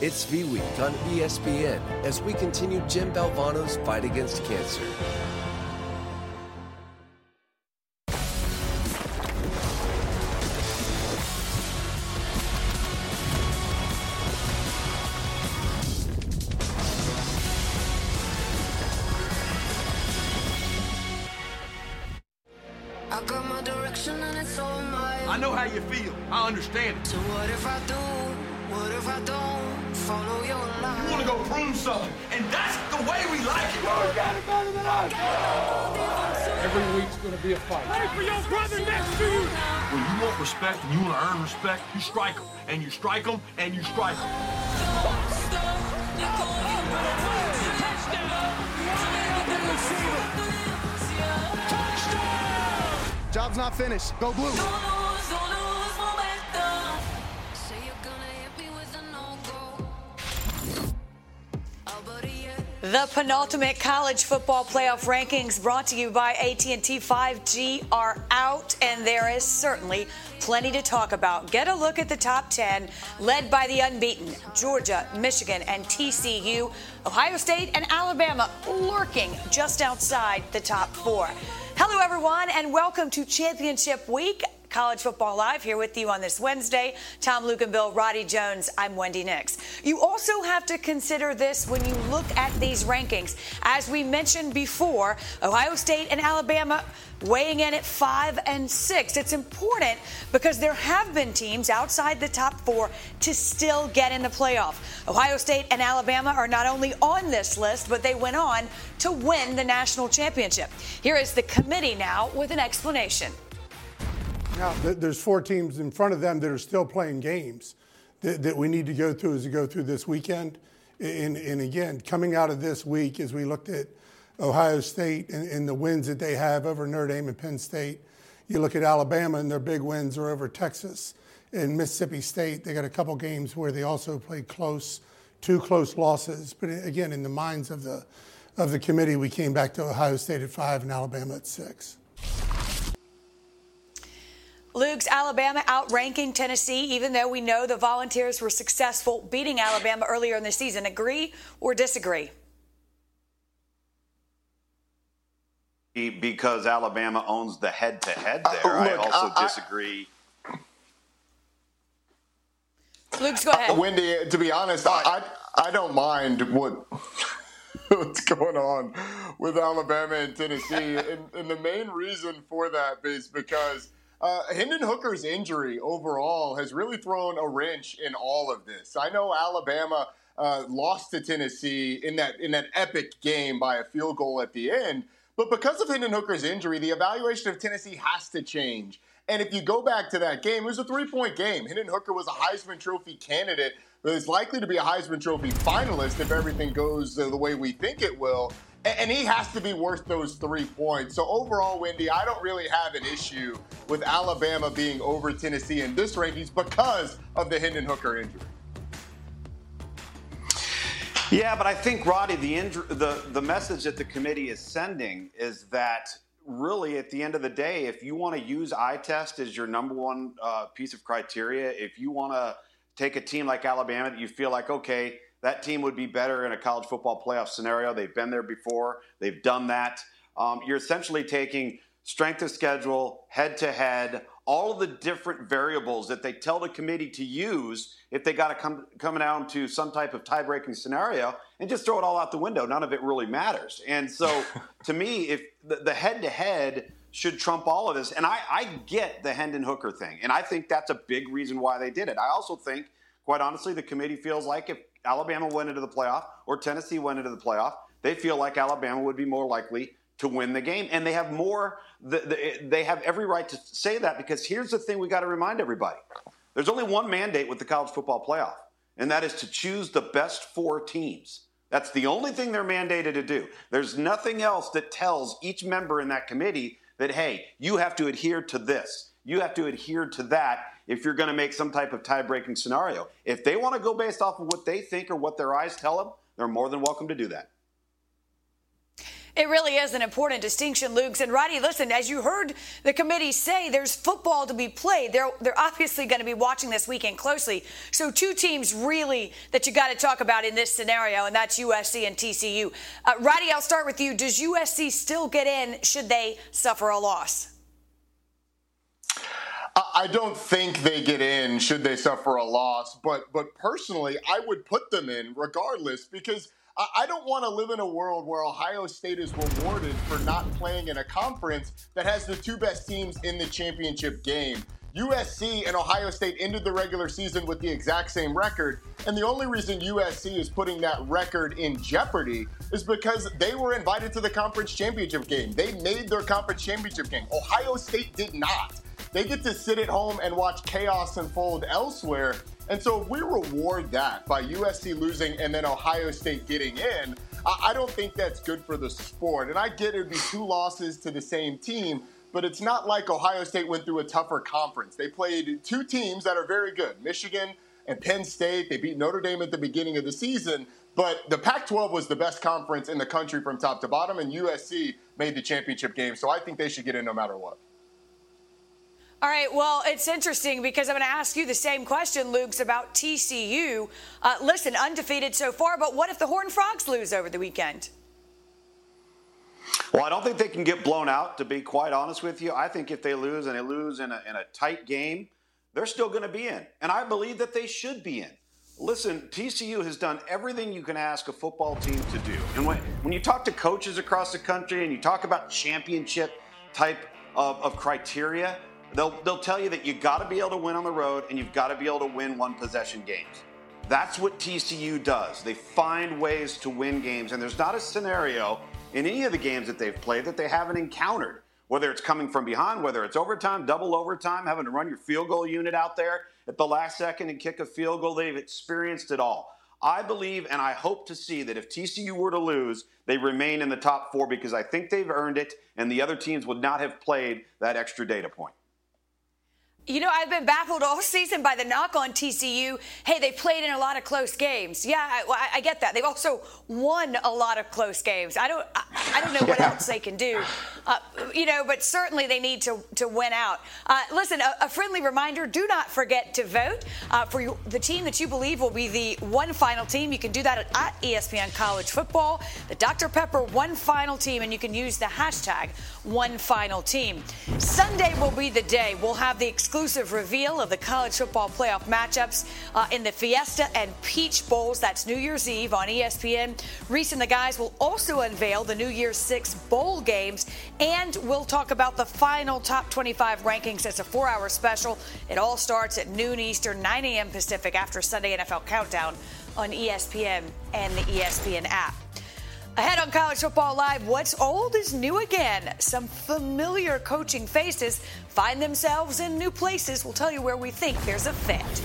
It's V Week on ESPN as we continue Jim Valvano's fight against cancer. Strike them, and you strike them. Job's not finished. Go blue. Say you're gonna hit me with a no-go. Buddy, yeah. The penultimate college football playoff rankings brought to you by AT&T 5G are out and there is certainly plenty to talk about. Get a look at the top 10 led by the unbeaten Georgia, Michigan and TCU, Ohio State and Alabama lurking just outside the top 4. Hello everyone and welcome to Championship Week. College Football Live here with you on this Wednesday. Tom Luginbill, Roddy Jones, I'm Wendy Nix. You also have to consider this when you look at these rankings. As we mentioned before, Ohio State and Alabama weighing in at five and six. It's important because there have been teams outside the top four to still get in the playoff. Ohio State and Alabama are not only on this list, but they went on to win the national championship. Here is the committee now with an explanation. Now, there's four teams in front of them that are still playing games that, that we need to go through as we go through this weekend. And, and again, coming out of this week, as we looked at Ohio State and, and the wins that they have over Notre Dame and Penn State, you look at Alabama and their big wins are over Texas and Mississippi State. They got a couple games where they also played close, two close losses. But again, in the minds of the of the committee, we came back to Ohio State at five and Alabama at six. Lugs Alabama outranking Tennessee, even though we know the Volunteers were successful beating Alabama earlier in the season. Agree or disagree? because Alabama owns the head-to-head oh, there. I look, also I- I- disagree. Lugs go ahead. Wendy, to be honest, I I don't mind what what's going on with Alabama and Tennessee, and, and the main reason for that is because uh, Hendon Hooker's injury overall has really thrown a wrench in all of this. I know Alabama uh, lost to Tennessee in that in that epic game by a field goal at the end, but because of Hendon Hooker's injury, the evaluation of Tennessee has to change. And if you go back to that game, it was a three point game. Hendon Hooker was a Heisman Trophy candidate, but is likely to be a Heisman Trophy finalist if everything goes the way we think it will. And he has to be worth those three points. So overall, Wendy, I don't really have an issue with Alabama being over Tennessee in this rankings because of the Hendon Hooker injury. Yeah, but I think Roddy, the, the the message that the committee is sending is that really, at the end of the day, if you want to use eye test as your number one uh, piece of criteria, if you want to take a team like Alabama that you feel like, okay, that team would be better in a college football playoff scenario. They've been there before. They've done that. Um, you're essentially taking strength of schedule, head to head, all of the different variables that they tell the committee to use if they got to come coming down to some type of tie-breaking scenario and just throw it all out the window. None of it really matters. And so, to me, if the, the head-to-head should trump all of this, and I, I get the Hendon Hooker thing, and I think that's a big reason why they did it. I also think, quite honestly, the committee feels like if Alabama went into the playoff or Tennessee went into the playoff, they feel like Alabama would be more likely to win the game, and they have more. The, the, they have every right to say that because here's the thing: we got to remind everybody: there's only one mandate with the college football playoff, and that is to choose the best four teams. That's the only thing they're mandated to do. There's nothing else that tells each member in that committee that hey, you have to adhere to this, you have to adhere to that if you're going to make some type of tie-breaking scenario. If they want to go based off of what they think or what their eyes tell them, they're more than welcome to do that. It really is an important distinction, Lugs. And Roddy, listen, as you heard the committee say, there's football to be played. They're, they're obviously going to be watching this weekend closely. So, two teams really that you got to talk about in this scenario, and that's USC and TCU. Uh, Roddy, I'll start with you. Does USC still get in should they suffer a loss? I don't think they get in should they suffer a loss, but but personally, I would put them in regardless because I don't want to live in a world where Ohio State is rewarded for not playing in a conference that has the two best teams in the championship game. USC and Ohio State ended the regular season with the exact same record, and the only reason USC is putting that record in jeopardy is because they were invited to the conference championship game. They made their conference championship game. Ohio State did not. They get to sit at home and watch chaos unfold elsewhere. And so if we reward that by USC losing and then Ohio State getting in, I don't think that's good for the sport. And I get it would be two losses to the same team, but it's not like Ohio State went through a tougher conference. They played two teams that are very good Michigan and Penn State. They beat Notre Dame at the beginning of the season. But the Pac 12 was the best conference in the country from top to bottom, and USC made the championship game. So I think they should get in no matter what. All right. Well, it's interesting because I'm going to ask you the same question, Lugs, about TCU. Uh, listen, undefeated so far, but what if the Horned Frogs lose over the weekend? Well, I don't think they can get blown out, to be quite honest with you. I think if they lose and they lose in a, in a tight game, they're still going to be in. And I believe that they should be in. Listen, TCU has done everything you can ask a football team to do. And when, when you talk to coaches across the country and you talk about championship type of, of criteria, They'll, they'll tell you that you got to be able to win on the road and you've got to be able to win one possession games. That's what TCU does. They find ways to win games, and there's not a scenario in any of the games that they've played that they haven't encountered. Whether it's coming from behind, whether it's overtime, double overtime, having to run your field goal unit out there at the last second and kick a field goal, they've experienced it all. I believe and I hope to see that if TCU were to lose, they remain in the top four because I think they've earned it, and the other teams would not have played that extra data point. You know, I've been baffled all season by the knock on TCU. Hey, they played in a lot of close games. Yeah, I, I get that. They've also won a lot of close games. I don't, I, I don't know what else they can do. Uh, you know, but certainly they need to, to win out. Uh, listen, a, a, friendly reminder: do not forget to vote uh, for you, the team that you believe will be the one final team. You can do that at, at ESPN College Football, the Dr Pepper one final team, and you can use the hashtag one final team. Sunday will be the day we'll have the exclusive exclusive reveal of the college football playoff matchups uh, in the Fiesta and Peach Bowls. That's New Year's Eve on ESPN. Reese and the guys will also unveil the New Year's Six bowl games, and we'll talk about the final top 25 rankings. It's a four hour special. It all starts at noon Eastern, 9 a.m. Pacific after Sunday NFL Countdown on ESPN and the ESPN app. Ahead on College Football Live, what's old is new again. Some familiar coaching faces find themselves in new places. We'll tell you where we think there's a fit.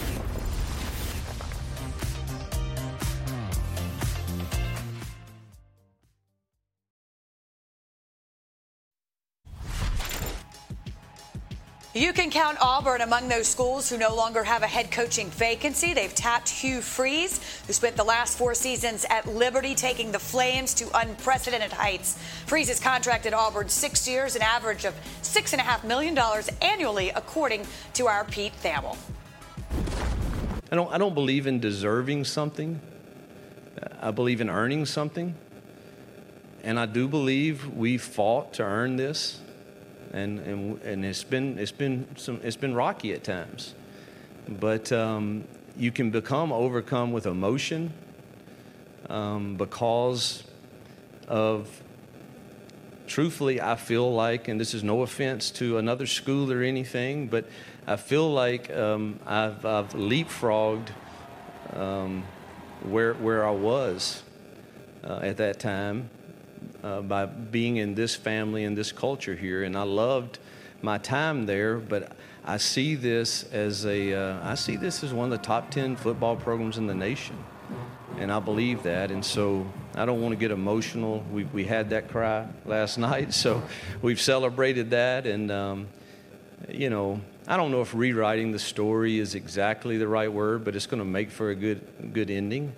You can count Auburn among those schools who no longer have a head coaching vacancy. They've tapped Hugh Freeze, who spent the last four seasons at Liberty, taking the Flames to unprecedented heights. Freeze is contracted Auburn six years, an average of $6.5 million annually, according to our Pete Thamel. I don't, I don't believe in deserving something, I believe in earning something. And I do believe we fought to earn this and and and it's been it's been some it's been rocky at times, but um, you can become overcome with emotion um, because of. Truthfully, I feel like, and this is no offense to another school or anything, but I feel like um, I've, I've leapfrogged um, where where I was uh, at that time uh, by being in this family and this culture here. And I loved my time there, but I see this as a uh, I see this as one of the top 10 football programs in the nation. And I believe that. And so I don't want to get emotional. We, we had that cry last night, so we've celebrated that. And, um, you know, I don't know if rewriting the story is exactly the right word, but it's going to make for a good, good ending.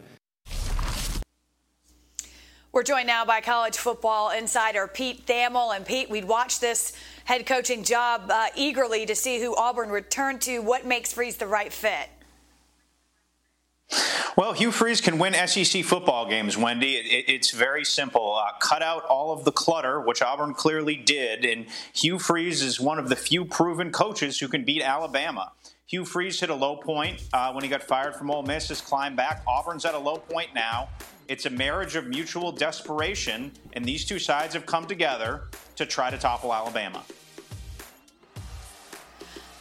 We're joined now by college football insider Pete Thamel. And Pete, we'd watch this head coaching job uh, eagerly to see who Auburn returned to. What makes Freeze the right fit? Well, Hugh Freeze can win SEC football games, Wendy. It, it's very simple. Uh, cut out all of the clutter, which Auburn clearly did, and Hugh Freeze is one of the few proven coaches who can beat Alabama. Hugh Freeze hit a low point uh, when he got fired from Ole Miss, has climbed back. Auburn's at a low point now. It's a marriage of mutual desperation, and these two sides have come together to try to topple Alabama.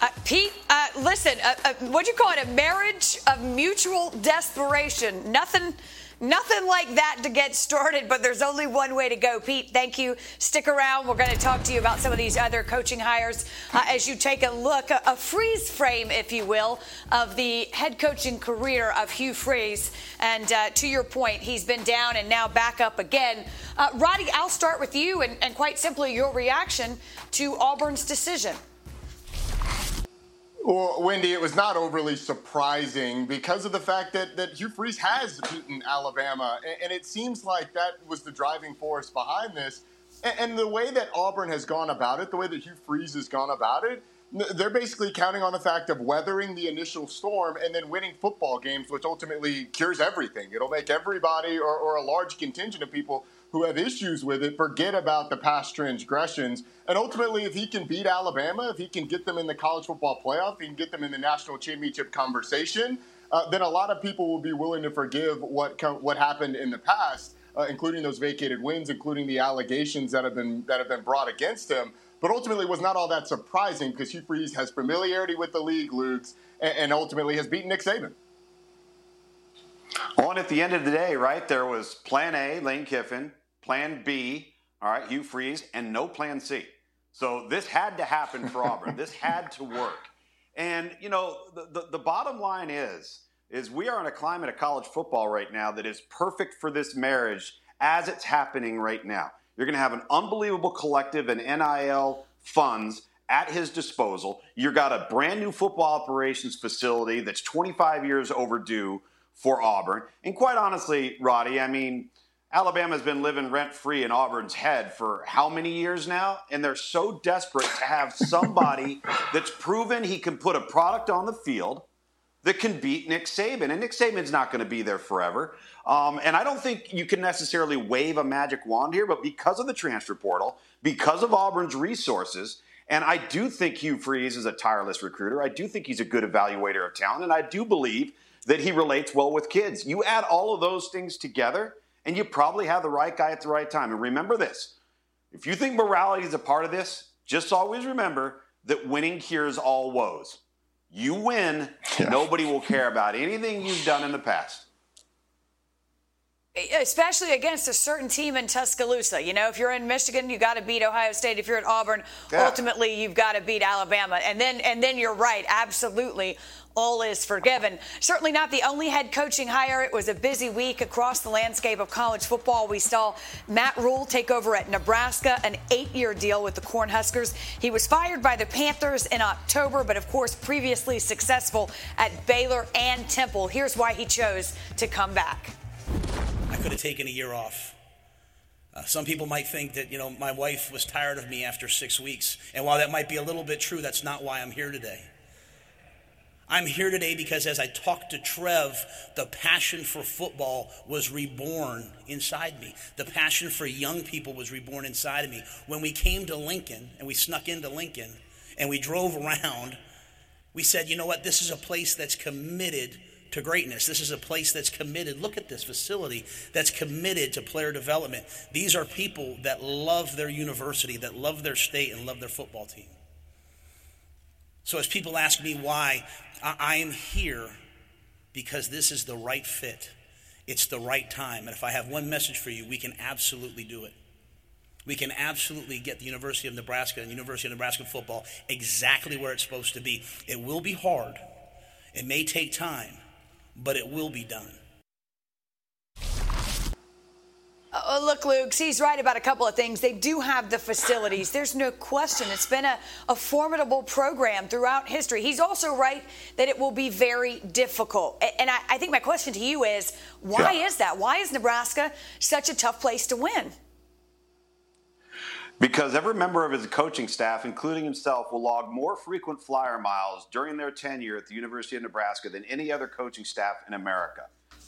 Uh, Pete, uh, listen, uh, uh what do you call it? A marriage of mutual desperation. Nothing Nothing like that to get started, but there's only one way to go. Pete, thank you. Stick around. We're going to talk to you about some of these other coaching hires uh, as you take a look, a, a, freeze frame, if you will, of the head coaching career of Hugh Freeze. And uh, to your point, he's been down and now back up again. Uh, Roddy, I'll start with you and, and quite simply your reaction to Auburn's decision. Well, Wendy, it was not overly surprising because of the fact that, that Hugh Freeze has beaten Alabama. And, and it seems like that was the driving force behind this. And, and, the way that Auburn has gone about it, the way that Hugh Freeze has gone about it, they're basically counting on the fact of weathering the initial storm and then winning football games, which ultimately cures everything. It'll make everybody or, or a large contingent of people who have issues with it forget about the past transgressions. And ultimately, if he can beat Alabama, if he can get them in the college football playoff, he can get them in the national championship conversation, uh, then a lot of people will be willing to forgive what what happened in the past, uh, including those vacated wins, including the allegations that have been that have been brought against him. But ultimately, was not all that surprising because Hugh Freeze has familiarity with the league, Lugs, and, and ultimately has beaten Nick Saban. Well, and at the end of the day, right, there was Plan A, Lane Kiffin, Plan B, all right, Hugh Freeze, and no Plan C. So this had to happen for Auburn. this had to work. And you know, the, the, the bottom line is, is we are in a climate of college football right now that is perfect for this marriage as it's happening right now. You're going to have an unbelievable collective and NIL funds at his disposal. You've got a brand new football operations facility that's 25 years overdue for Auburn. And quite honestly, Roddy, I mean, Alabama's been living rent free in Auburn's head for how many years now? And they're so desperate to have somebody that's proven he can put a product on the field that can beat Nick Saban. And Nick Saban's not going to be there forever. Um, and I don't think you can necessarily wave a magic wand here, but because of the transfer portal, because of Auburn's resources, and I do think Hugh Freeze is a tireless recruiter. I do think he's a good evaluator of talent. And I do believe that he relates well with kids. You add all of those things together and you probably have the right guy at the right time. And remember this if you think morality is a part of this, just always remember that winning cures all woes. You win, yeah. nobody will care about anything you've done in the past especially against a certain team in Tuscaloosa. You know, if you're in Michigan, you got to beat Ohio State. If you're at Auburn, yeah. ultimately you've got to beat Alabama. And then and then you're right, absolutely. All is forgiven. Certainly not the only head coaching hire. It was a busy week across the landscape of college football. We saw Matt Rhule take over at Nebraska, an eight year deal with the Cornhuskers. He was fired by the Panthers in October, but of course, previously successful at Baylor and Temple. Here's why he chose to come back. Could have taken a year off. Uh, some people might think that, you know, my wife was tired of me after six weeks. And while that might be a little bit true, that's not why I'm here today. I'm here today because as I talked to Trev, the passion for football was reborn inside me. The passion for young people was reborn inside of me. When we came to Lincoln and we snuck into Lincoln and we drove around, we said, you know what, this is a place that's committed to greatness. This is a place that's committed. Look at this facility that's committed to player development. These are people that love their university, that love their state, and love their football team. So, as people ask me why, I am here because this is the right fit. It's the right time. And if I have one message for you, we can absolutely do it. We can absolutely get the University of Nebraska and University of Nebraska football exactly where it's supposed to be. It will be hard. It may take time but it will be done. uh, look, Luke, he's right about a couple of things. They do have the facilities. There's no question. It's been a, a formidable program throughout history. He's also right that it will be very difficult. And I, I think my question to you is why yeah. is that? Why is Nebraska such a tough place to win? Because every member of his coaching staff, including himself, will log more frequent flyer miles during their tenure at the University of Nebraska than any other coaching staff in America.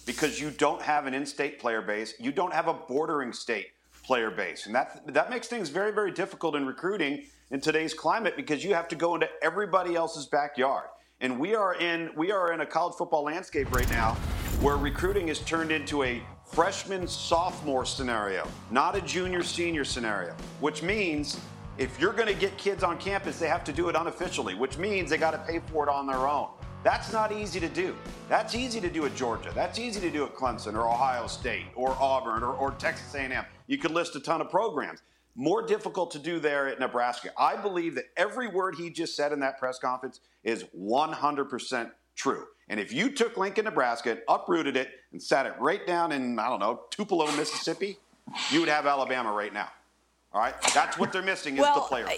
Because you don't have an in state player base, you don't have a bordering state player base. And that, that makes things very, very difficult in recruiting in today's climate because you have to go into everybody else's backyard. And we are in we are in a college football landscape right now where recruiting is turned into a freshman sophomore scenario, not a junior senior scenario, which means if you're going to get kids on campus, they have to do it unofficially, which means they got to pay for it on their own. That's not easy to do. That's easy to do at Georgia. That's easy to do at Clemson or Ohio State or Auburn or, or Texas A&M. You could list a ton of programs. More difficult to do there at Nebraska. I believe that every word he just said in that press conference is 100% true. And if you took Lincoln, Nebraska, and uprooted it and sat it right down in, I don't know, Tupelo, Mississippi, you would have Alabama right now. All right? That's what they're missing well, is the player.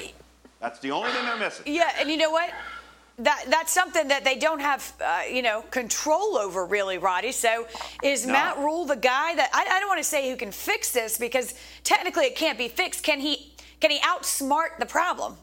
That's the only thing they're missing. Yeah, and you know what? That, that's something that they don't have, uh, you know, control over, really, Roddy. So, is no. Matt Rhule the guy that I, I don't want to say who can fix this because technically it can't be fixed. Can he? Can he outsmart the problem?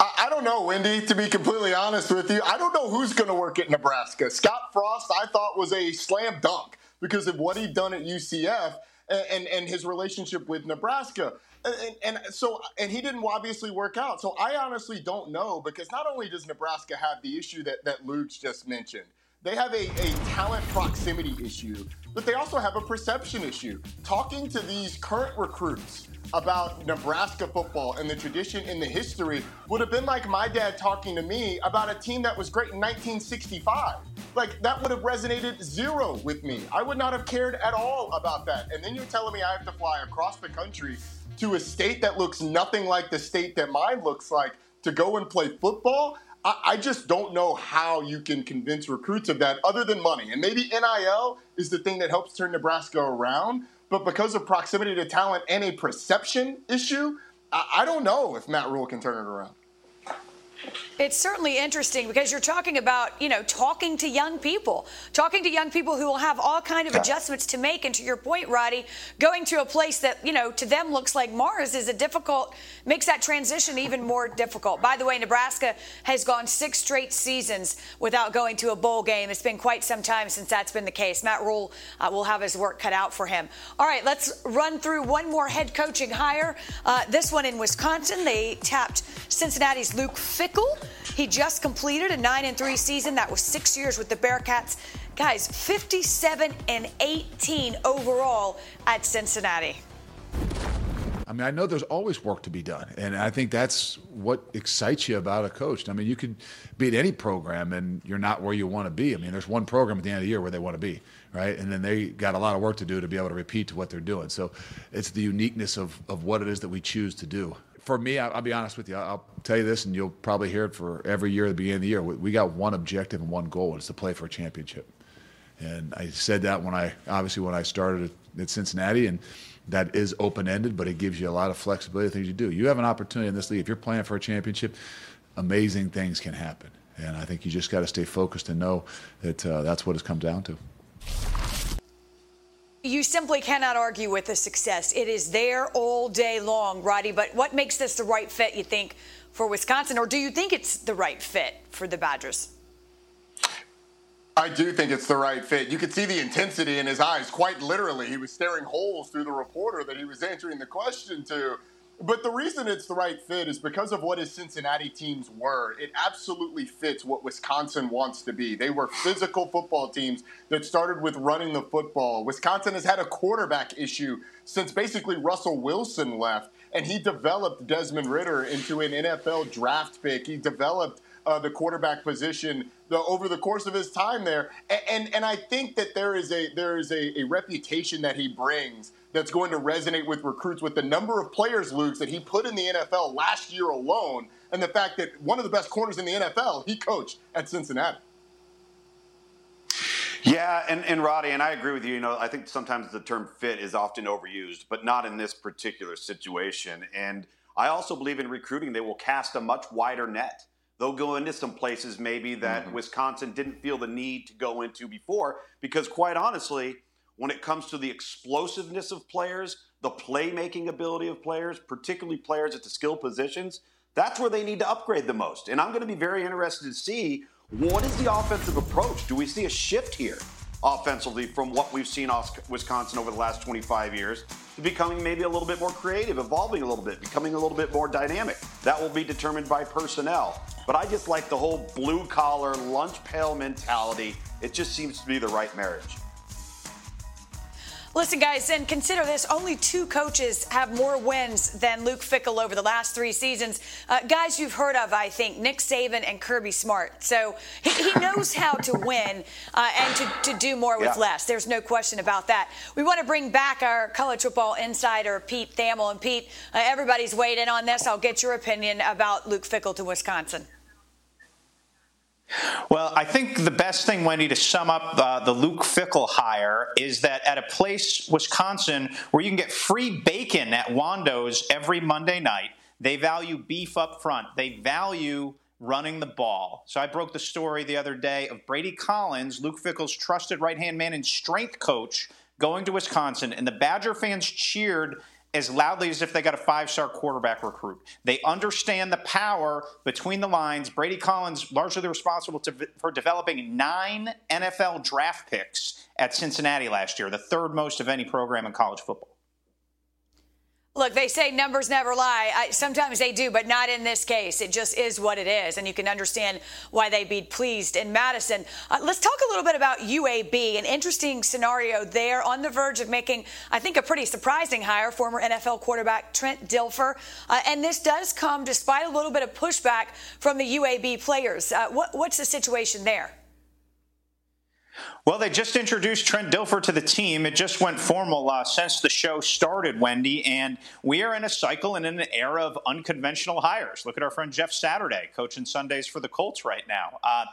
I, don't know, Wendy, to be completely honest with you. I don't know who's going to work at Nebraska. Scott Frost, I thought, was a slam dunk because of what he'd done at UCF and, and, and his relationship with Nebraska. And, and, so, and he didn't obviously work out. So I honestly don't know because not only does Nebraska have the issue that, that Lugs just mentioned, they have a, a talent proximity issue, but they also have a perception issue. Talking to these current recruits, about Nebraska football and the tradition and the history would have been like my dad talking to me about a team that was great in 1965. Like that would have resonated zero with me. I would not have cared at all about that. And then you're telling me I have to fly across the country to a state that looks nothing like the state that mine looks like to go and play football. I, just don't know how you can convince recruits of that other than money. And maybe NIL is the thing that helps turn Nebraska around but because of proximity to talent and a perception issue, I, don't know if Matt Rhule can turn it around. It's certainly interesting because you're talking about, you know, talking to young people, talking to young people who will have all kind of adjustments to make. And to your point, Roddy, going to a place that, you know, to them looks like Mars is a difficult, makes that transition even more difficult. By the way, Nebraska has gone six straight seasons without going to a bowl game. It's been quite some time since that's been the case. Matt Rhule uh, will have his work cut out for him. All right, let's run through one more head coaching hire. Uh, this one in Wisconsin. They tapped Cincinnati's Luke He just completed a 9 and 3 season. That was 6 years with the Bearcats. Guys, 57 and 18 overall at Cincinnati. I mean, I know there's always work to be done, and I think that's what excites you about a coach. I mean, you could be at any program and you're not where you want to be. I mean, there's one program at the end of the year where they want to be, right? And then they got a lot of work to do to be able to repeat to what they're doing. So it's the uniqueness of, of what it is that we choose to do for me, I'll, be honest with you. I'll tell you this, and you'll probably hear it for every year at the beginning of the year. We got one objective and one goal, and it's to play for a championship. And I said that when I obviously when I started at Cincinnati, and that is open ended, but it gives you a lot of flexibility. of Things you do. You have an opportunity in this league. If you're playing for a championship, amazing things can happen. And I think you just got to stay focused and know that uh, that's what it's come down to. You simply cannot argue with the success. It is there all day long, Roddy. But what makes this the right fit, you think, for Wisconsin? Or do you think it's the right fit for the Badgers? I do think it's the right fit. You could see the intensity in his eyes, quite literally. He was staring holes through the reporter that he was answering the question to. But the reason it's the right fit is because of what his Cincinnati teams were. It absolutely fits what Wisconsin wants to be. They were physical football teams that started with running the football. Wisconsin has had a quarterback issue since basically Russell Wilson left, and he developed Desmond Ridder into an NFL draft pick. He developed uh, the quarterback position the, over the course of his time there, and, and, and I think that there is a there is a, a reputation that he brings that's going to resonate with recruits with the number of players, Luke, that he put in the NFL last year alone, and the fact that one of the best corners in the NFL he coached at Cincinnati. Yeah, and, and Roddy, and I agree with you. You know, I think sometimes the term fit is often overused, but not in this particular situation. And I also believe in recruiting, they will cast a much wider net. They'll go into some places maybe that mm-hmm. Wisconsin didn't feel the need to go into before, because quite honestly, when it comes to the explosiveness of players, the playmaking ability of players, particularly players at the skill positions, that's where they need to upgrade the most. And I'm going to be very interested to see what is the offensive approach? Do we see a shift here offensively from what we've seen off Wisconsin over the last 25 years to becoming maybe a little bit more creative, evolving a little bit, becoming a little bit more dynamic? That will be determined by personnel. But I just like the whole blue collar, lunch pail mentality. It just seems to be the right marriage. Listen, guys, and consider this only two coaches have more wins than Luke Fickell over the last three seasons. Uh, guys you've heard of, I think, Nick Saban and Kirby Smart. So he, he knows how to win uh, and to, to, do more with yeah. less. There's no question about that. We want to bring back our college football insider, Pete Thamel. And Pete, uh, everybody's weighed in on this. I'll get your opinion about Luke Fickell to Wisconsin. Well, I think the best thing, Wendy, to sum up uh, the Luke Fickell hire is that at a place, Wisconsin, where you can get free bacon at Wando's every Monday night, they value beef up front. They value running the ball. So I broke the story the other day of Brady Collins, Luke Fickell's trusted right hand man and strength coach, going to Wisconsin, and the Badger fans cheered as loudly as if they got a five star quarterback recruit. They understand the power between the lines. Brady Collins, largely responsible to, for developing nine NFL draft picks at Cincinnati last year, the third most of any program in college football. Look, they say numbers never lie. I, sometimes they do, but not in this case. It just is what it is, and you can understand why they'd be pleased in Madison. Uh, let's talk a little bit about UAB. An interesting scenario there on the verge of making, I think, a pretty surprising hire, former NFL quarterback Trent Dilfer. Uh, and this does come despite a little bit of pushback from the UAB players. Uh, what, what's the situation there? Well, they just introduced Trent Dilfer to the team. It just went formal uh, since the show started, Wendy. And we are in a cycle and in an era of unconventional hires. Look at our friend Jeff Saturday coaching Sundays for the Colts right now. Uh,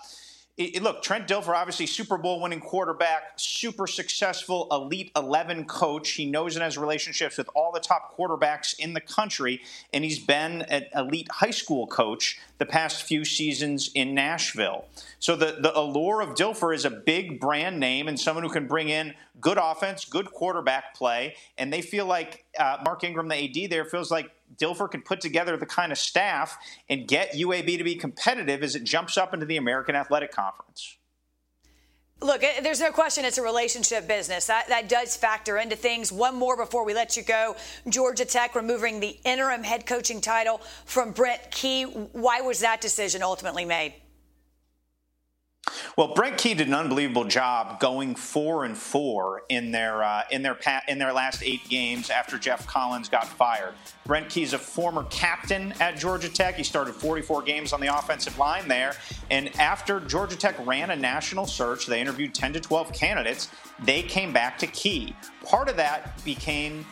it, look, Trent Dilfer, obviously Super Bowl winning quarterback, super successful Elite 11 coach. He knows and has relationships with all the top quarterbacks in the country, and he's been an elite high school coach the past few seasons in Nashville. So the, the allure of Dilfer is a big brand name and someone who can bring in good offense, good quarterback play, and they feel like uh, Mark Ingram, the AD there, feels like Dilfer can put together the kind of staff and get UAB to be competitive as it jumps up into the American Athletic Conference. Look, eh, there's no question it's a relationship business. That, that does factor into things. One more before we let you go. Georgia Tech removing the interim head coaching title from Brent Key. Why was that decision ultimately made? Well, Brent Key did an unbelievable job going four and four in their uh, in their pa- in their last eight games after Geoff Collins got fired. Brent Key is a former captain at Georgia Tech. He started 44 games on the offensive line there, and after Georgia Tech ran a national search, they interviewed 10 to 12 candidates. They came back to Key. Part of that became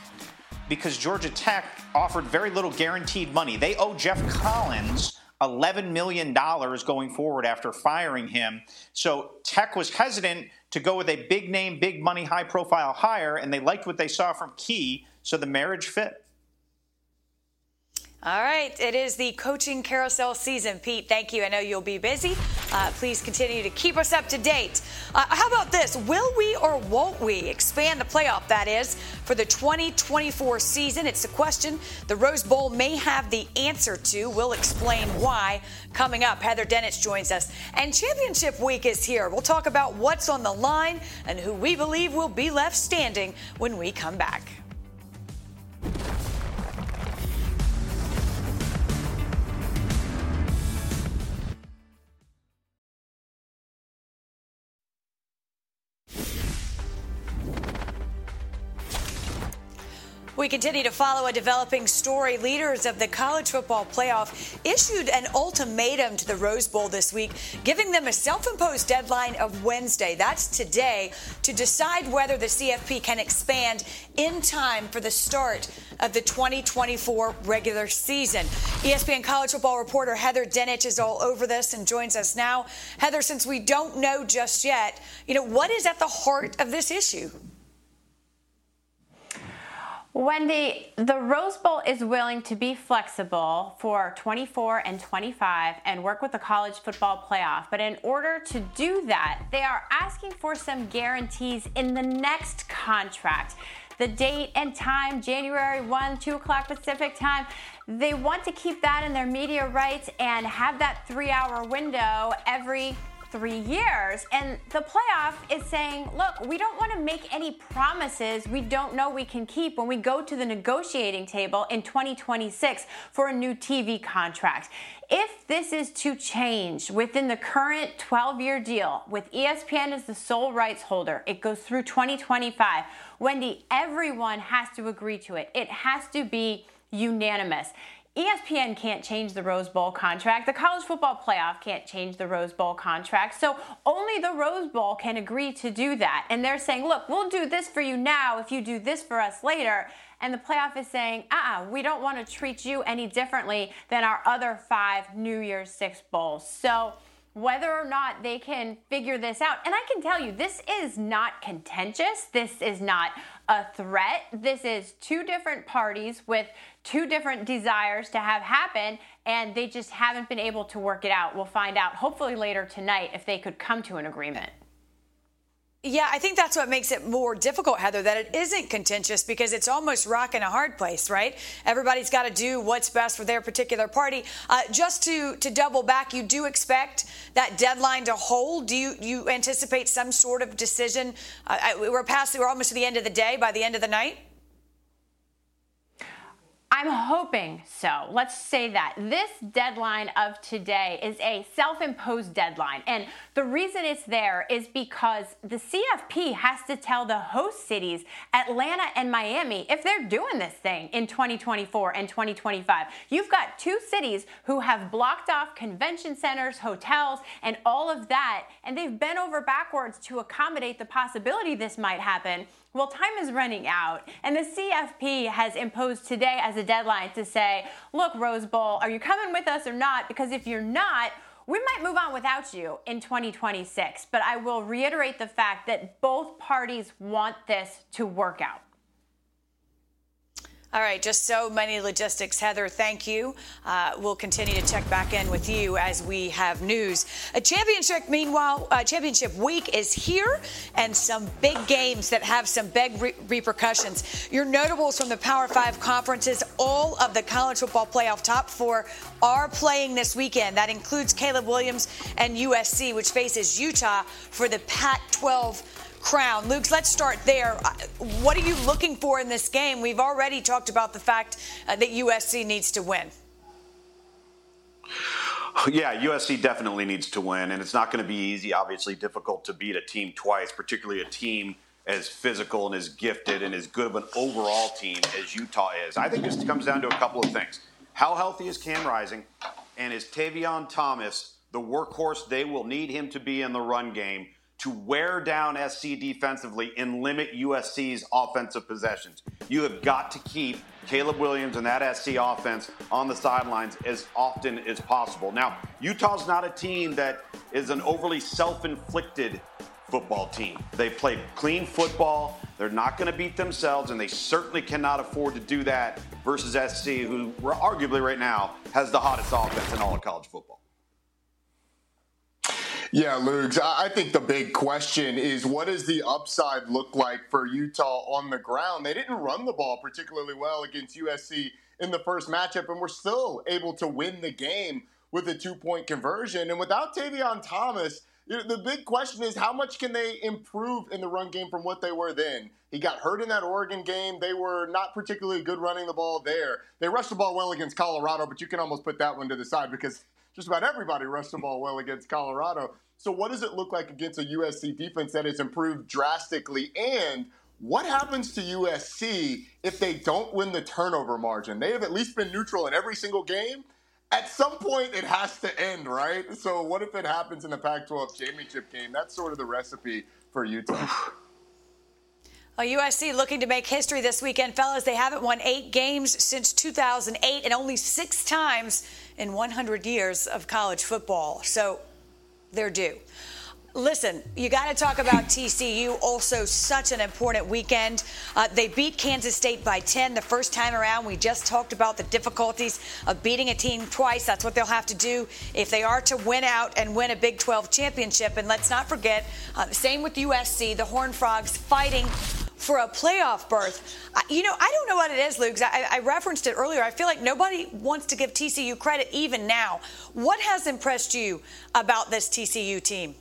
because Georgia Tech offered very little guaranteed money. They owe Geoff Collins $11 million going forward after firing him. So Tech was hesitant to go with a big name, big money, high profile hire, and they liked what they saw from Key, so the marriage fit. All right, it is the coaching carousel season. Pete, thank you. I know you'll be busy. Uh, please continue to keep us up to date. Uh, how about this? Will we or won't we expand the playoff, that is, for the 2024 season? It's a question the Rose Bowl may have the answer to. We'll explain why coming up. Heather Dinich joins us. And championship week is here. We'll talk about what's on the line and who we believe will be left standing when we come back. We continue to follow a developing story. Leaders of the college football playoff issued an ultimatum to the Rose Bowl this week, giving them a self imposed deadline of Wednesday. That's today to decide whether the CFP can expand in time for the start of the 2024 regular season. ESPN college football reporter Heather Dinich is all over this and joins us now. Heather, since we don't know just yet, you know, what is at the heart of this issue? Wendy, the Rose Bowl is willing to be flexible for 24 and 25 and work with the college football playoff. But in order to do that, they are asking for some guarantees in the next contract the date and time, January 1, 2 o'clock Pacific time. They want to keep that in their media rights and have that three hour window every three years. And the playoff is saying, look, we don't want to make any promises we don't know we can keep when we go to the negotiating table in 2026 for a new TV contract. If this is to change within the current 12 year deal with ESPN as the sole rights holder, it goes through 2025. Wendy, everyone has to agree to it. It has to be unanimous. ESPN can't change the Rose Bowl contract. The college football playoff can't change the Rose Bowl contract. So only the Rose Bowl can agree to do that. And they're saying, look, we'll do this for you now if you do this for us later. And the playoff is saying, uh uh-uh, we don't want to treat you any differently than our other five New Year's Six Bowls. So whether or not they can figure this out. And I can tell you, this is not contentious. This is not a threat. This is two different parties with two different desires to have happen, and they just haven't been able to work it out. We'll find out hopefully later tonight if they could come to an agreement. Yeah, I think that's what makes it more difficult, Heather, that it isn't contentious because it's almost rock in a hard place, right? Everybody's got to do what's best for their particular party. Uh, just to, to double back, you do expect that deadline to hold? Do you, you anticipate some sort of decision? Uh, we're past, we're almost to the end of the day by the end of the night? I'm hoping so. Let's say that. This deadline of today is a self imposed deadline. And the reason it's there is because the CFP has to tell the host cities, Atlanta and Miami, if they're doing this thing in 2024 and 2025. You've got two cities who have blocked off convention centers, hotels, and all of that. And they've bent over backwards to accommodate the possibility this might happen. Well, time is running out, and the CFP has imposed today as a deadline to say, look, Rose Bowl, are you coming with us or not? Because if you're not, we might move on without you in 2026. But I will reiterate the fact that both parties want this to work out. All right, just so many logistics. Heather, thank you. Uh, we'll continue to check back in with you as we have news. A championship, meanwhile, uh, championship week is here, and some big games that have some big re- repercussions. Your notables from the Power Five conferences, all of the college football playoff top four are playing this weekend. That includes Caleb Williams and USC, which faces Utah for the Pac 12 crown. Luke, let's start there. Uh, what are you looking for in this game? We've already talked about the fact uh, that USC needs to win. Yeah, USC definitely needs to win, and it's not going to be easy. Obviously, difficult to beat a team twice, particularly a team as physical and as gifted and as good of an overall team as Utah is. I think this comes down to a couple of things. How healthy is Cam Rising, and is Tavion Thomas the workhorse they will need him to be in the run game to wear down SC defensively and limit USC's offensive possessions. You have got to keep Caleb Williams and that SC offense on the sidelines as often as possible. Now, Utah's not a team that is an overly self inflicted football team. They play clean football. They're not going to beat themselves, and they certainly cannot afford to do that versus SC, who arguably right now has the hottest offense in all of college football. Yeah, Lugs. I think the big question is what does the upside look like for Utah on the ground? They didn't run the ball particularly well against USC in the first matchup, and we're still able to win the game with a two point conversion. And without Tavion Thomas, the big question is how much can they improve in the run game from what they were then? He got hurt in that Oregon game. They were not particularly good running the ball there. They rushed the ball well against Colorado, but you can almost put that one to the side because just about everybody rushed the ball well against Colorado. So, what does it look like against a USC defense that has improved drastically? And What happens to USC if they don't win the turnover margin? They have at least been neutral in every single game. At some point, it has to end, right? So, what if it happens in the Pac 12 championship game? That's sort of the recipe for Utah. Well, USC looking to make history this weekend, fellas. They haven't won eight games since 2008 and only six times in 100 years of college football. So they're due. Listen, you got to talk about TCU. Also, such an important weekend. Uh, they beat Kansas State by 10 the first time around. We just talked about the difficulties of beating a team twice. That's what they'll have to do if they are to win out and win a Big 12 championship. And let's not forget, uh, same with USC, the Horned Frogs fighting for a playoff berth. You know, I don't know what it is, Luke. I, I, referenced it earlier. I feel like nobody wants to give TCU credit even now. What has impressed you about this TCU team?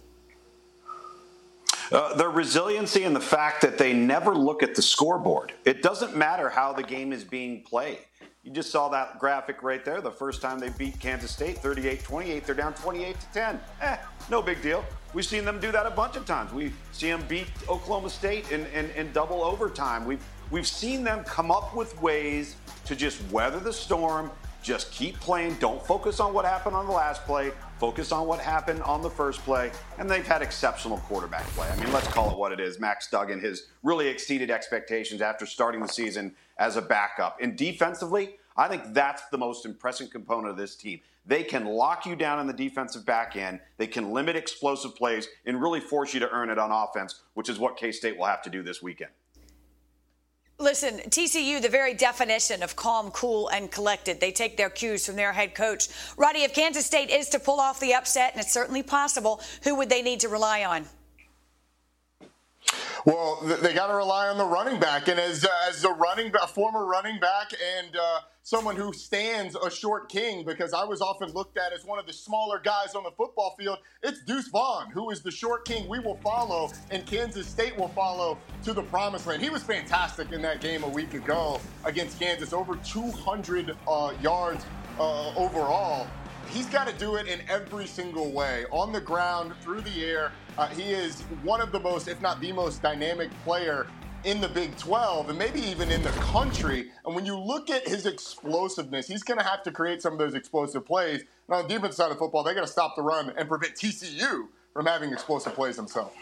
Uh, their resiliency and the fact that they never look at the scoreboard. It doesn't matter how the game is being played. You just saw that graphic right there. The first time they beat Kansas State, 38 28, they're down 28 to 10. Eh, no big deal. We've seen them do that a bunch of times. We see them beat Oklahoma State in, in, in double overtime. We've, we've seen them come up with ways to just weather the storm, just keep playing. Don't focus on what happened on the last play. Focus on what happened on the first play. And they've had exceptional quarterback play. I mean, let's call it what it is. Max Duggan has really exceeded expectations after starting the season as a backup. And defensively, I think that's the most impressive component of this team. They can lock you down in the defensive back end. They can limit explosive plays and really force you to earn it on offense, which is what K State will have to do this weekend. Listen, TCU, the very definition of calm, cool, and collected. They take their cues from their head coach. Roddy, if Kansas State is to pull off the upset, and it's certainly possible, who would they need to rely on? Well, they got to rely on the running back, and as uh, as a running, a former running back, and uh, someone who stands a short king, because I was often looked at as one of the smaller guys on the football field. It's Deuce Vaughn, who is the short king we will follow, and Kansas State will follow to the promised land. He was fantastic in that game a week ago against Kansas, over 200 uh, yards uh, overall he's got to do it in every single way on the ground, through the air. Uh, he is one of the most, if not the most dynamic player in the Big 12 and maybe even in the country. And when you look at his explosiveness, he's going to have to create some of those explosive plays. And on the defense side of football, they got to stop the run and prevent TCU from having explosive plays themselves.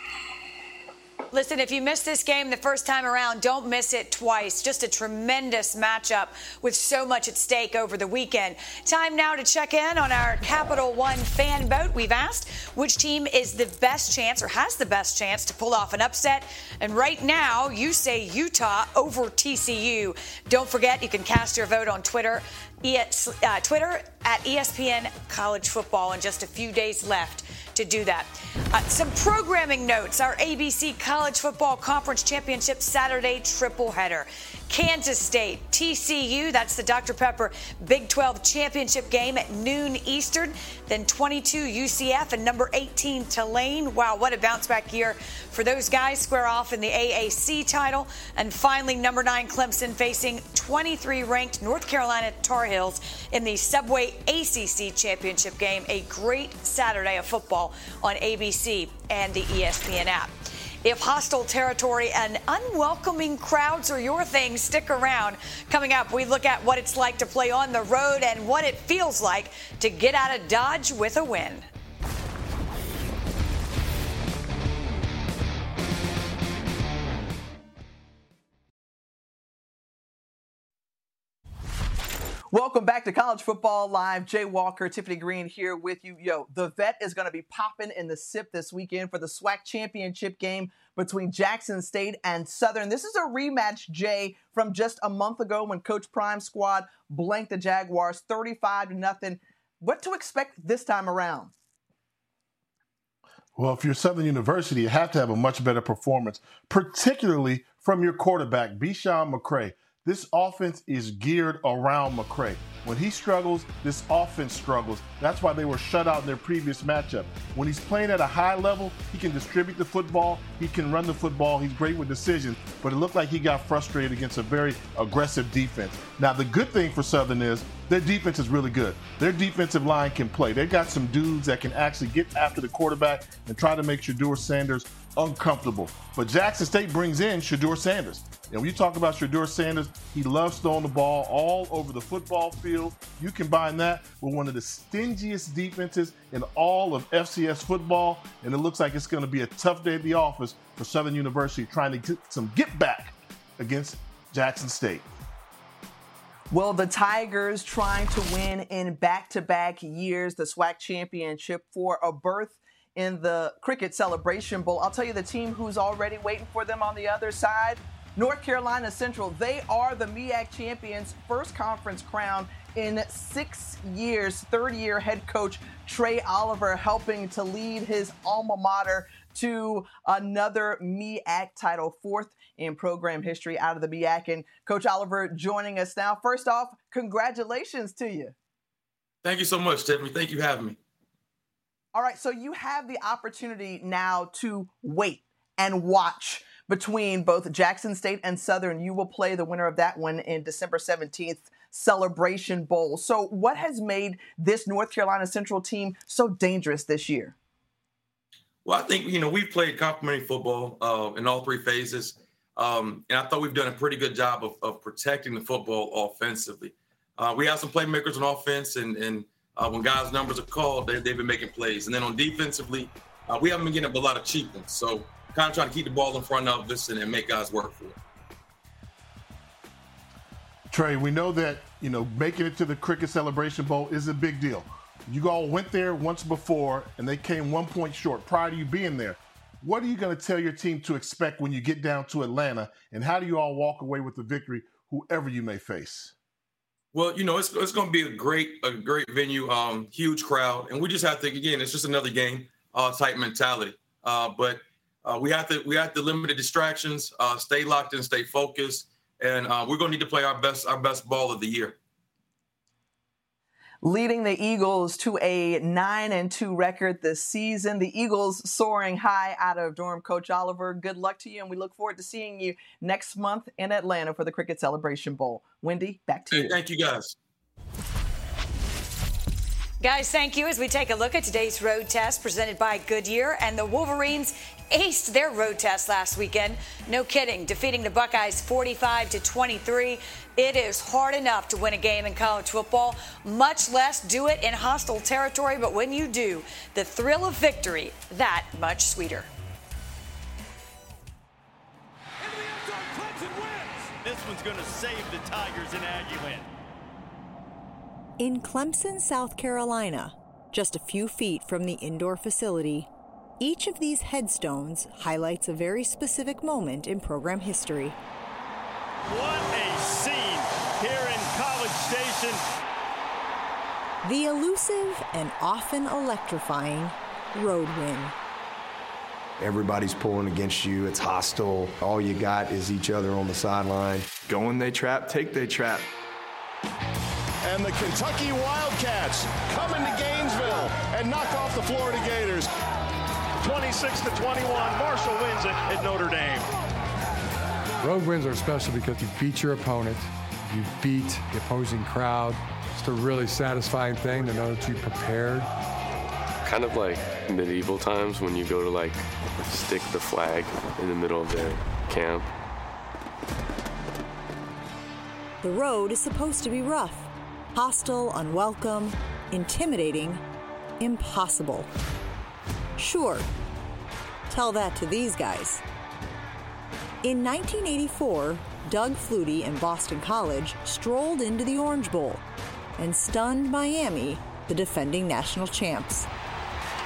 Listen, if you missed this game the first time around, don't miss it twice. Just a tremendous matchup with so much at stake over the weekend. Time now to check in on our Capital One fan vote. We've asked which team is the best chance or has the best chance to pull off an upset. And right now, you say Utah over TCU. Don't forget, you can cast your vote on Twitter. uh, Twitter at ESPN College Football in just a few days left to do that. Uh, some programming notes our ABC College Football Conference Championship Saturday triple header. Kansas State, TCU, that's the Dr. Pepper Big 12 championship game at noon Eastern. Then 22 UCF and number 18 Tulane. Wow, what a bounce back year for those guys. Square off in the AAC title. And finally, number 9 Clemson facing 23 ranked North Carolina Tar Heels in the Subway ACC championship game. A great Saturday of football on ABC and the ESPN app. If hostile territory and unwelcoming crowds are your thing, stick around. Coming up, we look at what it's like to play on the road and what it feels like to get out of Dodge with a win. Welcome back to College Football Live. Jay Walker, Tiffany Green here with you. Yo, the vet is going to be popping in the SIP this weekend for the SWAC championship game between Jackson State and Southern. This is a rematch, Jay, from just a month ago when Coach Prime squad blanked the Jaguars 35 to nothing. What to expect this time around? Well, if you're Southern University, you have to have a much better performance, particularly from your quarterback, Besean McCray. This offense is geared around McCray. When he struggles, this offense struggles. That's why they were shut out in their previous matchup. When he's playing at a high level, he can distribute the football, he can run the football, he's great with decisions, but it looked like he got frustrated against a very aggressive defense. Now, the good thing for Southern is their defense is really good. Their defensive line can play. They've got some dudes that can actually get after the quarterback and try to make Shedeur Sanders uncomfortable. But Jackson State brings in Shedeur Sanders. And when you talk about Shedeur Sanders, he loves throwing the ball all over the football field. You combine that with one of the stingiest defenses in all of FCS football, and it looks like it's going to be a tough day at the office for Southern University trying to get some get back against Jackson State. Well, the Tigers trying to win in back to back years the SWAC championship for a berth in the Cricket Celebration Bowl. I'll tell you the team who's already waiting for them on the other side North Carolina Central. They are the MEAC champions, first conference crown in six years. Third year head coach Trey Oliver helping to lead his alma mater to another MEAC title, fourth in program history out of the MEAC. And Coach Oliver joining us now. First off, congratulations to you. Thank you so much, Tiffany. Thank you for having me. All right, so you have the opportunity now to wait and watch between both Jackson State and Southern. You will play the winner of that one in December 17th. Celebration Bowl. So, what has made this North Carolina Central team so dangerous this year? Well, I think you know we've played complementary football uh, in all three phases, um, and I thought we've done a pretty good job of, of protecting the football offensively. Uh, we have some playmakers on offense, and, and uh, when guys' numbers are called, they, have been making plays. And then on defensively, uh, we haven't been getting a lot of cheap ones. So kind of trying to keep the ball in front of us and, and make guys work for it. Trey, we know that you know making it to the Cricket Celebration Bowl is a big deal. You all went there once before, and they came one point short prior to you being there. What are you going to tell your team to expect when you get down to Atlanta, and how do you all walk away with the victory, whoever you may face? Well, you know, it's, it's going to be a great a great venue, um, huge crowd, and we just have to again, it's just another game uh, type mentality. Uh, but uh, we have to we have to limit the distractions, uh, stay locked in, stay focused, and uh, we're going to need to play our best our best ball of the year. Leading the Eagles to a nine and two record this season. The Eagles soaring high out of Durham. Coach Oliver, good luck to you, and we look forward to seeing you next month in Atlanta for the Cricket Celebration Bowl. Wendy, back to hey, you. Thank you, guys. Guys, thank you as we take a look at today's road test presented by Goodyear. And the Wolverines aced their road test last weekend. No kidding, defeating the Buckeyes 45 to 23. It is hard enough to win a game in college football, much less do it in hostile territory. But when you do, the thrill of victory, that much sweeter. This one's going to save the Tigers in Aggieland. In Clemson, South Carolina, just a few feet from the indoor facility, each of these headstones highlights a very specific moment in program history. What a scene here in College Station. The elusive and often electrifying road win. Everybody's pulling against you. It's hostile. All you got is each other on the sideline. Go when they trap, take they trap and the Kentucky Wildcats come into Gainesville and knock off the Florida Gators. 26 to 21, Marshall wins it at Notre Dame. Road wins are special because you beat your opponent, you beat the opposing crowd. It's a really satisfying thing to know that you prepared. Kind of like medieval times when you go to like stick the flag in the middle of the camp. The road is supposed to be rough hostile, unwelcome, intimidating, impossible. Sure, tell that to these guys. In 1984, Doug Flutie and Boston College strolled into the Orange Bowl and stunned Miami, the defending national champs.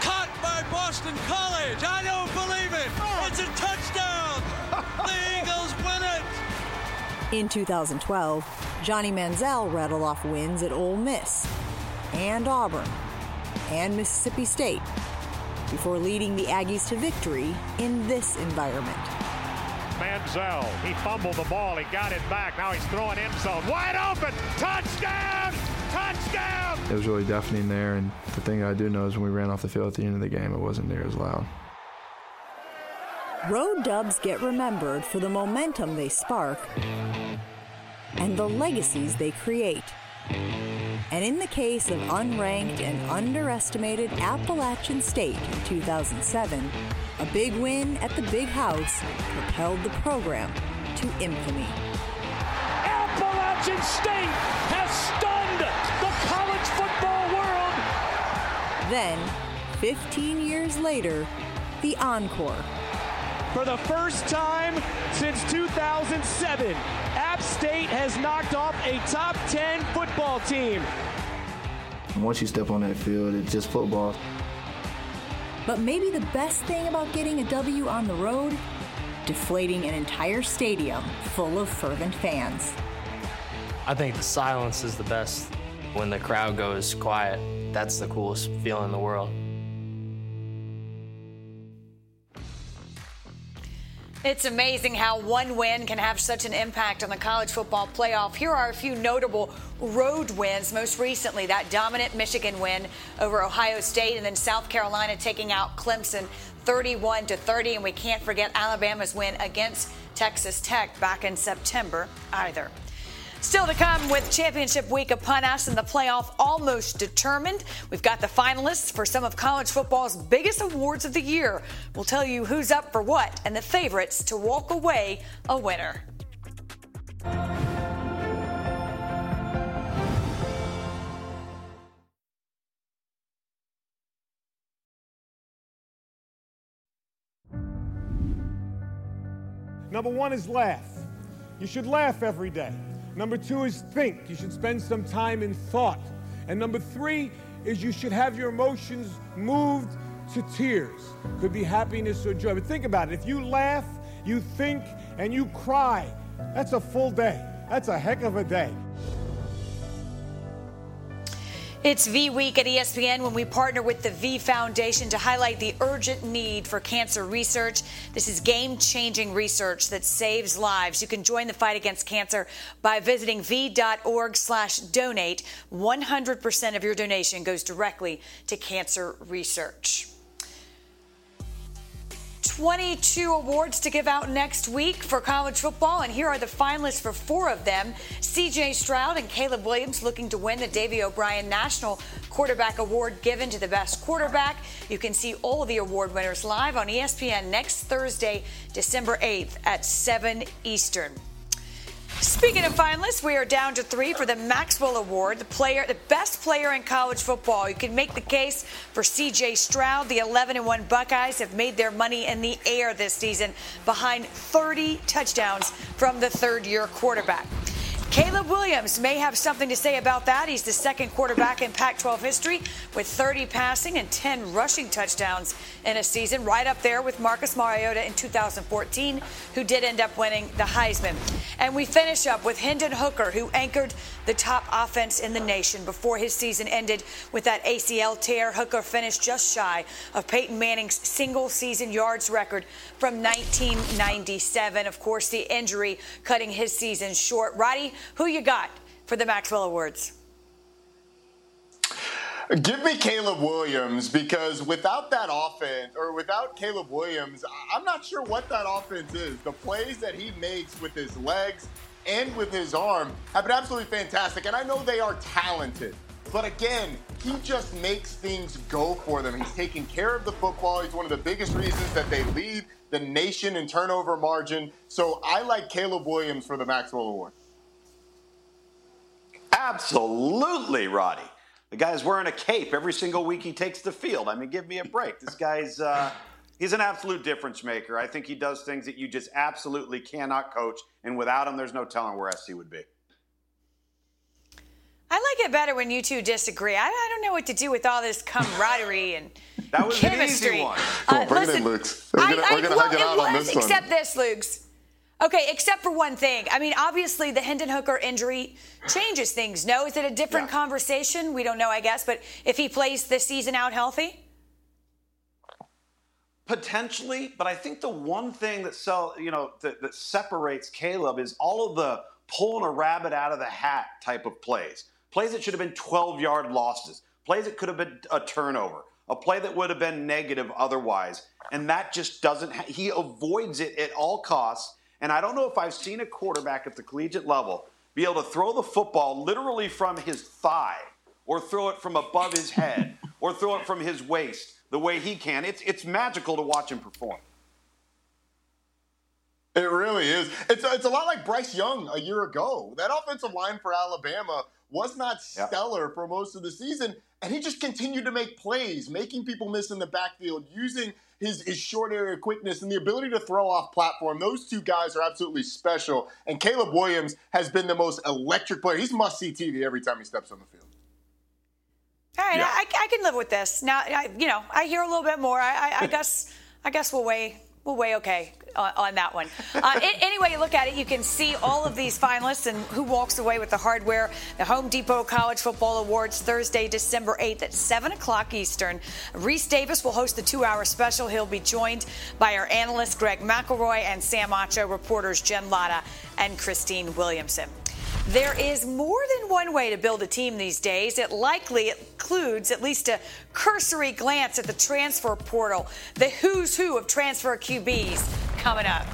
Caught by Boston College! I don't believe it! Oh. It's a touchdown! the Eagles win it! In 2012, Johnny Manziel rattled off wins at Ole Miss and Auburn and Mississippi State before leading the Aggies to victory in this environment. Manziel, he fumbled the ball, he got it back, now he's throwing end zone, wide open, touchdown, touchdown! It was really deafening there, and the thing I do know is when we ran off the field at the end of the game, it wasn't near as loud. Road dubs get remembered for the momentum they spark and the legacies they create. And in the case of unranked and underestimated Appalachian State in 2007, a big win at the Big House propelled the program to infamy. Appalachian State has stunned the college football world. Then, 15 years later, the encore. For the first time since 2007, App State has knocked off a top 10 football team. Once you step on that field, it's just football. But maybe the best thing about getting a W on the road? Deflating an entire stadium full of fervent fans. I think the silence is the best. When the crowd goes quiet, that's the coolest feeling in the world. It's amazing how one win can have such an impact on the college football playoff. Here are a few notable road wins. Most recently, that dominant Michigan win over Ohio State, and then South Carolina taking out Clemson 31 to 30. And we can't forget Alabama's win against Texas Tech back in September either. Still to come with championship week upon us and the playoff almost determined. We've got the finalists for some of college football's biggest awards of the year. We'll tell you who's up for what and the favorites to walk away a winner. Number one is laugh. You should laugh every day. Number two is think. You should spend some time in thought. And number three is you should have your emotions moved to tears. Could be happiness or joy. But think about it. If you laugh, you think, and you cry, that's a full day. That's a heck of a day. It's V Week at ESPN when we partner with the V Foundation to highlight the urgent need for cancer research. This is game changing research that saves lives. You can join the fight against cancer by visiting v.org slash donate. 100% of your donation goes directly to cancer research. 22 awards to give out next week for college football, and here are the finalists for four of them. CJ Stroud and Caleb Williams looking to win the Davy O'Brien National Quarterback Award given to the best quarterback. You can see all the award winners live on ESPN next Thursday, December 8th at 7 Eastern. Speaking of finalists, we are down to three for the Maxwell Award, the player, the best player in college football. You can make the case for C.J. Stroud. The 11 and 1 Buckeyes have made their money in the air this season, behind 30 touchdowns from the third-year quarterback. Caleb Williams may have something to say about that. He's the second quarterback in Pac 12 history with 30 passing and 10 rushing touchdowns in a season, right up there with Marcus Mariota in 2014, who did end up winning the Heisman. And we finish up with Hendon Hooker, who anchored the top offense in the nation before his season ended with that ACL tear. Hooker finished just shy of Peyton Manning's single season yards record from 1997. Of course, the injury cutting his season short. Roddy, who you got for the Maxwell Awards? Give me Caleb Williams because without that offense, or without Caleb Williams, I'm not sure what that offense is. The plays that he makes with his legs and with his arm have been absolutely fantastic. And I know they are talented. But again, he just makes things go for them. He's taking care of the football. He's one of the biggest reasons that they lead the nation in turnover margin. So I like Caleb Williams for the Maxwell Award. Absolutely, Roddy. The guy's wearing a cape every single week he takes the field. I mean, give me a break. This guy's uh, he's an absolute difference maker. I think he does things that you just absolutely cannot coach, and without him, there's no telling where SC would be. I like it better when you two disagree. I, I don't know what to do with all this camaraderie and that was chemistry. An easy one. Come on, bring it in, Luke. We're gonna, I, we're gonna well, hug it out was, on this one. except this, Luke's. Okay, except for one thing. I mean, obviously, the Hendon Hooker injury changes things. No, is it a different yeah. conversation? We don't know, I guess. But if he plays the season out healthy, potentially. But I think the one thing that sell, you know, that, that separates Caleb is all of the pulling a rabbit out of the hat type of plays. Plays that should have been 12-yard losses. Plays that could have been a turnover. A play that would have been negative otherwise. And that just doesn't. Ha- he avoids it at all costs and I don't know if I've seen a quarterback at the collegiate level be able to throw the football literally from his thigh or throw it from above his head or throw it from his waist the way he can. It's, it's magical to watch him perform. It really is. It's a, it's a lot like Bryce Young a year ago. That offensive line for Alabama was not stellar for most of the season, and he just continued to make plays, making people miss in the backfield, using his, his short area quickness and the ability to throw off platform. Those two guys are absolutely special. And Caleb Williams has been the most electric player. He's must see TV every time he steps on the field. All right, I, I can live with this. Now, I, you know, I hear a little bit more. I, I, I guess, I guess we'll weigh, weigh okay on, on that one. Uh, it, anyway, you look at it, you can see all of these finalists and who walks away with the hardware. The Home Depot College Football Awards Thursday, December 8th at 7 o'clock Eastern. Rece Davis will host the two-hour special. He'll be joined by our analysts Greg McElroy and Sam Acho, reporters Jen Lada and Christine Williamson. There is more than one way to build a team these days. It likely includes at least a cursory glance at the transfer portal, the who's who of transfer QBs coming up.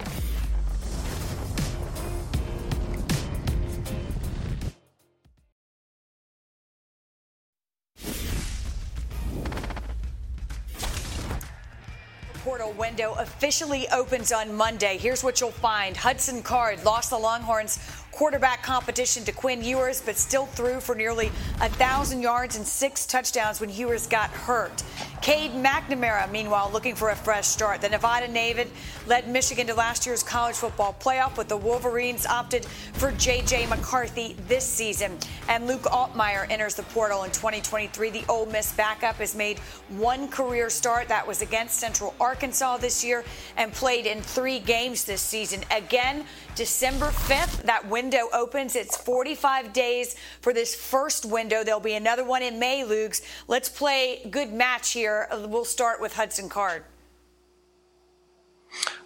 portal window officially opens on Monday. Here's what you'll find Hudson Card lost the Longhorns quarterback competition to Quinn Ewers, but still threw for nearly 1,000 yards and six touchdowns when Ewers got hurt. Cade McNamara, meanwhile, looking for a fresh start. The Nevada native led Michigan to last year's college football playoff, but the Wolverines opted for J.J. McCarthy this season. And Luke Altmyer enters the portal in 2023. The Ole Miss backup has made one career start. That was against Central Arkansas this year and played in three games this season. Again, December 5th, that window opens. It's 45 days for this first window. There'll be another one in May, Lugs. Let's play good match here. We'll start with Hudson Card.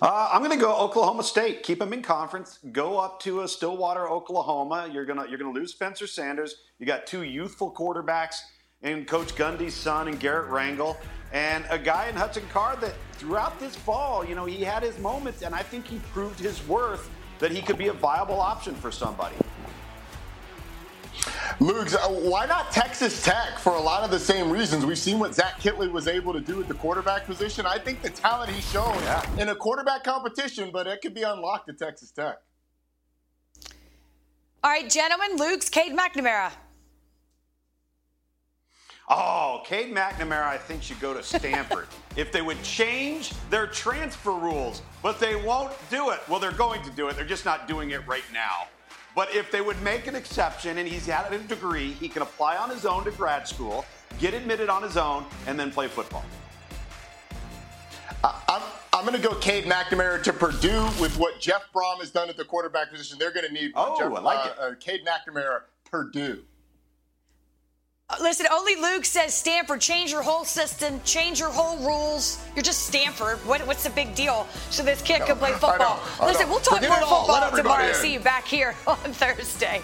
Uh, I'm going to go Oklahoma State. Keep them in conference. Go up to a Stillwater, Oklahoma. You're going to you're going to lose Spencer Sanders. You got two youthful quarterbacks in Coach Gundy's son and Garrett Rangel, and a guy in Hudson Card that throughout this fall, you know, he had his moments, and I think he proved his worth that he could be a viable option for somebody. Lugs, uh, why not Texas Tech for a lot of the same reasons? We've seen what Zach Kittley was able to do at the quarterback position. I think the talent he's shown yeah. in a quarterback competition, but it could be unlocked at Texas Tech. All right, gentlemen, Luke's Cade McNamara. Oh, Cade McNamara, I think, should go to Stanford. if they would change their transfer rules, but they won't do it. Well, they're going to do it. They're just not doing it right now. But if they would make an exception and he's had a degree, he can apply on his own to grad school, get admitted on his own, and then play football. I'm, I'm going to go Cade McNamara to Purdue with what Jeff Brohm has done at the quarterback position. They're going to need oh, Jeff, I like uh, it. Uh, Cade McNamara, Purdue. Uh, listen, only Luke says Stanford, change your whole system, change your whole rules. You're just Stanford. What, what's the big deal? So this kid no, can play football. I I Listen, we'll talk Forget more football tomorrow. in. See you back here on Thursday.